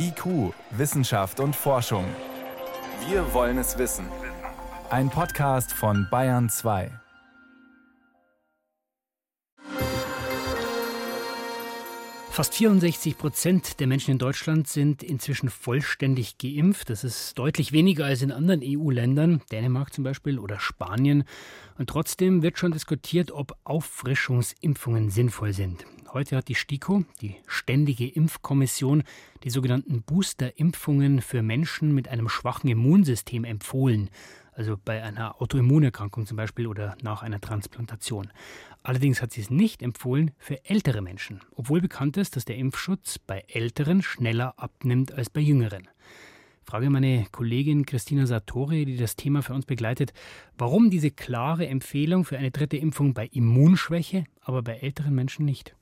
IQ, Wissenschaft und Forschung. Wir wollen es wissen. Ein Podcast von Bayern 2. Fast 64 Prozent der Menschen in Deutschland sind inzwischen vollständig geimpft. Das ist deutlich weniger als in anderen EU-Ländern, Dänemark zum Beispiel oder Spanien. Und trotzdem wird schon diskutiert, ob Auffrischungsimpfungen sinnvoll sind. Heute hat die STIKO, die Ständige Impfkommission, die sogenannten Booster-Impfungen für Menschen mit einem schwachen Immunsystem empfohlen also bei einer Autoimmunerkrankung zum Beispiel oder nach einer Transplantation. Allerdings hat sie es nicht empfohlen für ältere Menschen, obwohl bekannt ist, dass der Impfschutz bei Älteren schneller abnimmt als bei Jüngeren. Frage meine Kollegin Christina Sartori, die das Thema für uns begleitet, warum diese klare Empfehlung für eine dritte Impfung bei Immunschwäche, aber bei älteren Menschen nicht.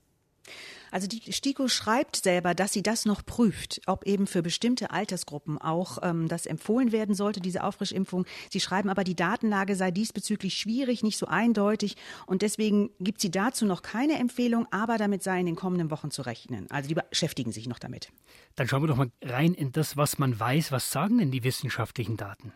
Also die STIKO schreibt selber, dass sie das noch prüft, ob eben für bestimmte Altersgruppen auch ähm, das empfohlen werden sollte, diese Auffrischimpfung. Sie schreiben aber, die Datenlage sei diesbezüglich schwierig, nicht so eindeutig und deswegen gibt sie dazu noch keine Empfehlung, aber damit sei in den kommenden Wochen zu rechnen. Also die beschäftigen sich noch damit. Dann schauen wir doch mal rein in das, was man weiß. Was sagen denn die wissenschaftlichen Daten?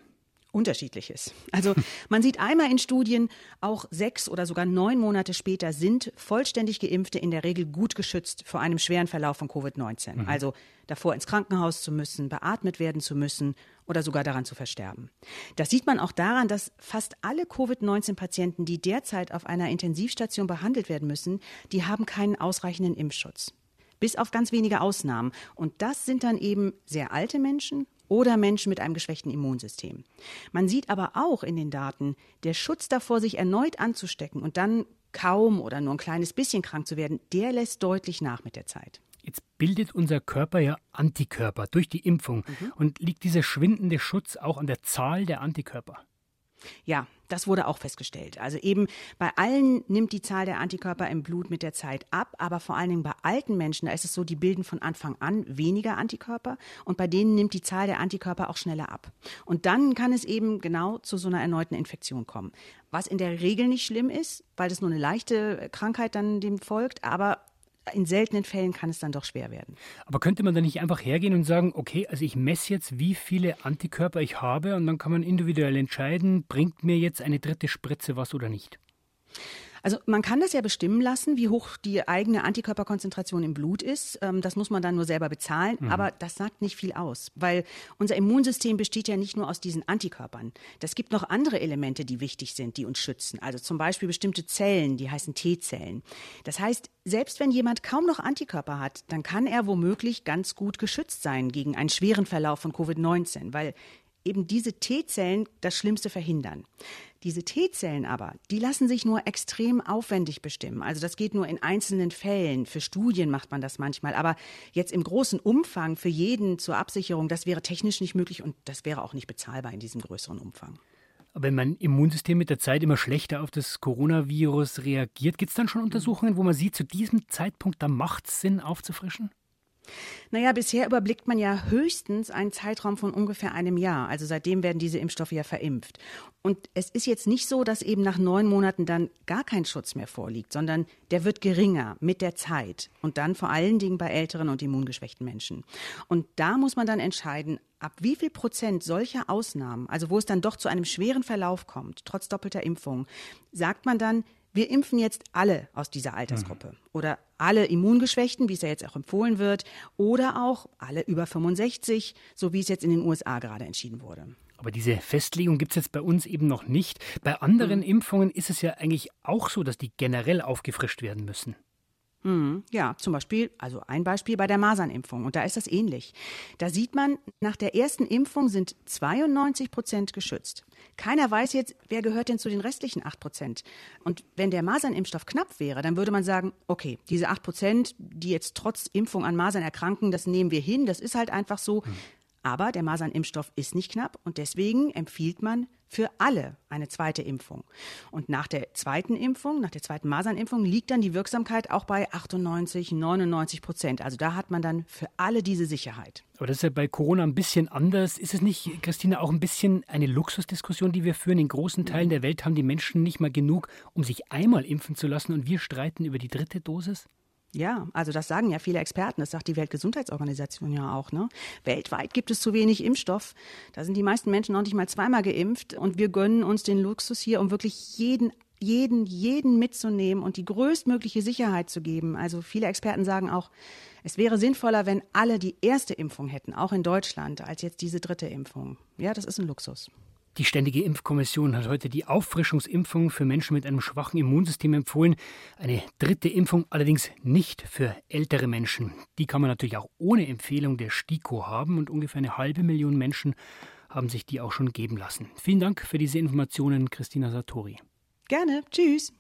Unterschiedliches. Also man sieht einmal in Studien, auch sechs oder sogar neun Monate später sind vollständig Geimpfte in der Regel gut geschützt vor einem schweren Verlauf von Covid-19. Mhm. Also davor ins Krankenhaus zu müssen, beatmet werden zu müssen oder sogar daran zu versterben. Das sieht man auch daran, dass fast alle Covid-19-Patienten, die derzeit auf einer Intensivstation behandelt werden müssen, die haben keinen ausreichenden Impfschutz bis auf ganz wenige Ausnahmen. Und das sind dann eben sehr alte Menschen oder Menschen mit einem geschwächten Immunsystem. Man sieht aber auch in den Daten, der Schutz davor, sich erneut anzustecken und dann kaum oder nur ein kleines bisschen krank zu werden, der lässt deutlich nach mit der Zeit. Jetzt bildet unser Körper ja Antikörper durch die Impfung. Mhm. Und liegt dieser schwindende Schutz auch an der Zahl der Antikörper? Ja, das wurde auch festgestellt. Also eben bei allen nimmt die Zahl der Antikörper im Blut mit der Zeit ab, aber vor allen Dingen bei alten Menschen, da ist es so, die bilden von Anfang an weniger Antikörper und bei denen nimmt die Zahl der Antikörper auch schneller ab. Und dann kann es eben genau zu so einer erneuten Infektion kommen. Was in der Regel nicht schlimm ist, weil das nur eine leichte Krankheit dann dem folgt, aber in seltenen Fällen kann es dann doch schwer werden. Aber könnte man da nicht einfach hergehen und sagen, okay, also ich messe jetzt, wie viele Antikörper ich habe und dann kann man individuell entscheiden, bringt mir jetzt eine dritte Spritze was oder nicht? Also man kann das ja bestimmen lassen, wie hoch die eigene Antikörperkonzentration im Blut ist. Ähm, das muss man dann nur selber bezahlen. Mhm. Aber das sagt nicht viel aus, weil unser Immunsystem besteht ja nicht nur aus diesen Antikörpern. Das gibt noch andere Elemente, die wichtig sind, die uns schützen. Also zum Beispiel bestimmte Zellen, die heißen T-Zellen. Das heißt, selbst wenn jemand kaum noch Antikörper hat, dann kann er womöglich ganz gut geschützt sein gegen einen schweren Verlauf von Covid-19, weil eben diese T-Zellen das Schlimmste verhindern. Diese T-Zellen aber, die lassen sich nur extrem aufwendig bestimmen. Also das geht nur in einzelnen Fällen. Für Studien macht man das manchmal. Aber jetzt im großen Umfang für jeden zur Absicherung, das wäre technisch nicht möglich und das wäre auch nicht bezahlbar in diesem größeren Umfang. Aber wenn mein Immunsystem mit der Zeit immer schlechter auf das Coronavirus reagiert, gibt es dann schon Untersuchungen, wo man sieht, zu diesem Zeitpunkt, da macht es Sinn, aufzufrischen? Naja, bisher überblickt man ja höchstens einen Zeitraum von ungefähr einem Jahr. Also seitdem werden diese Impfstoffe ja verimpft. Und es ist jetzt nicht so, dass eben nach neun Monaten dann gar kein Schutz mehr vorliegt, sondern der wird geringer mit der Zeit. Und dann vor allen Dingen bei älteren und immungeschwächten Menschen. Und da muss man dann entscheiden, ab wie viel Prozent solcher Ausnahmen, also wo es dann doch zu einem schweren Verlauf kommt, trotz doppelter Impfung, sagt man dann, wir impfen jetzt alle aus dieser Altersgruppe mhm. oder alle Immungeschwächten, wie es ja jetzt auch empfohlen wird, oder auch alle über 65, so wie es jetzt in den USA gerade entschieden wurde. Aber diese Festlegung gibt es jetzt bei uns eben noch nicht. Bei anderen mhm. Impfungen ist es ja eigentlich auch so, dass die generell aufgefrischt werden müssen. Mhm. Ja, zum Beispiel, also ein Beispiel bei der Masernimpfung. Und da ist das ähnlich. Da sieht man, nach der ersten Impfung sind 92 Prozent geschützt. Keiner weiß jetzt, wer gehört denn zu den restlichen 8 Prozent. Und wenn der Masernimpfstoff knapp wäre, dann würde man sagen, okay, diese 8 Prozent, die jetzt trotz Impfung an Masern erkranken, das nehmen wir hin, das ist halt einfach so. Mhm. Aber der Masernimpfstoff ist nicht knapp und deswegen empfiehlt man für alle eine zweite Impfung. Und nach der zweiten Impfung, nach der zweiten Masernimpfung, liegt dann die Wirksamkeit auch bei 98, 99 Prozent. Also da hat man dann für alle diese Sicherheit. Aber das ist ja bei Corona ein bisschen anders. Ist es nicht, Christine, auch ein bisschen eine Luxusdiskussion, die wir führen? In großen Teilen der Welt haben die Menschen nicht mal genug, um sich einmal impfen zu lassen und wir streiten über die dritte Dosis? Ja, also das sagen ja viele Experten, das sagt die Weltgesundheitsorganisation ja auch. Ne? Weltweit gibt es zu wenig Impfstoff. Da sind die meisten Menschen noch nicht mal zweimal geimpft und wir gönnen uns den Luxus hier, um wirklich jeden jeden, jeden mitzunehmen und die größtmögliche Sicherheit zu geben. Also viele Experten sagen auch, es wäre sinnvoller, wenn alle die erste Impfung hätten, auch in Deutschland, als jetzt diese dritte Impfung. Ja, das ist ein Luxus. Die Ständige Impfkommission hat heute die Auffrischungsimpfung für Menschen mit einem schwachen Immunsystem empfohlen. Eine dritte Impfung allerdings nicht für ältere Menschen. Die kann man natürlich auch ohne Empfehlung der STIKO haben und ungefähr eine halbe Million Menschen haben sich die auch schon geben lassen. Vielen Dank für diese Informationen, Christina Satori. Gerne. Tschüss.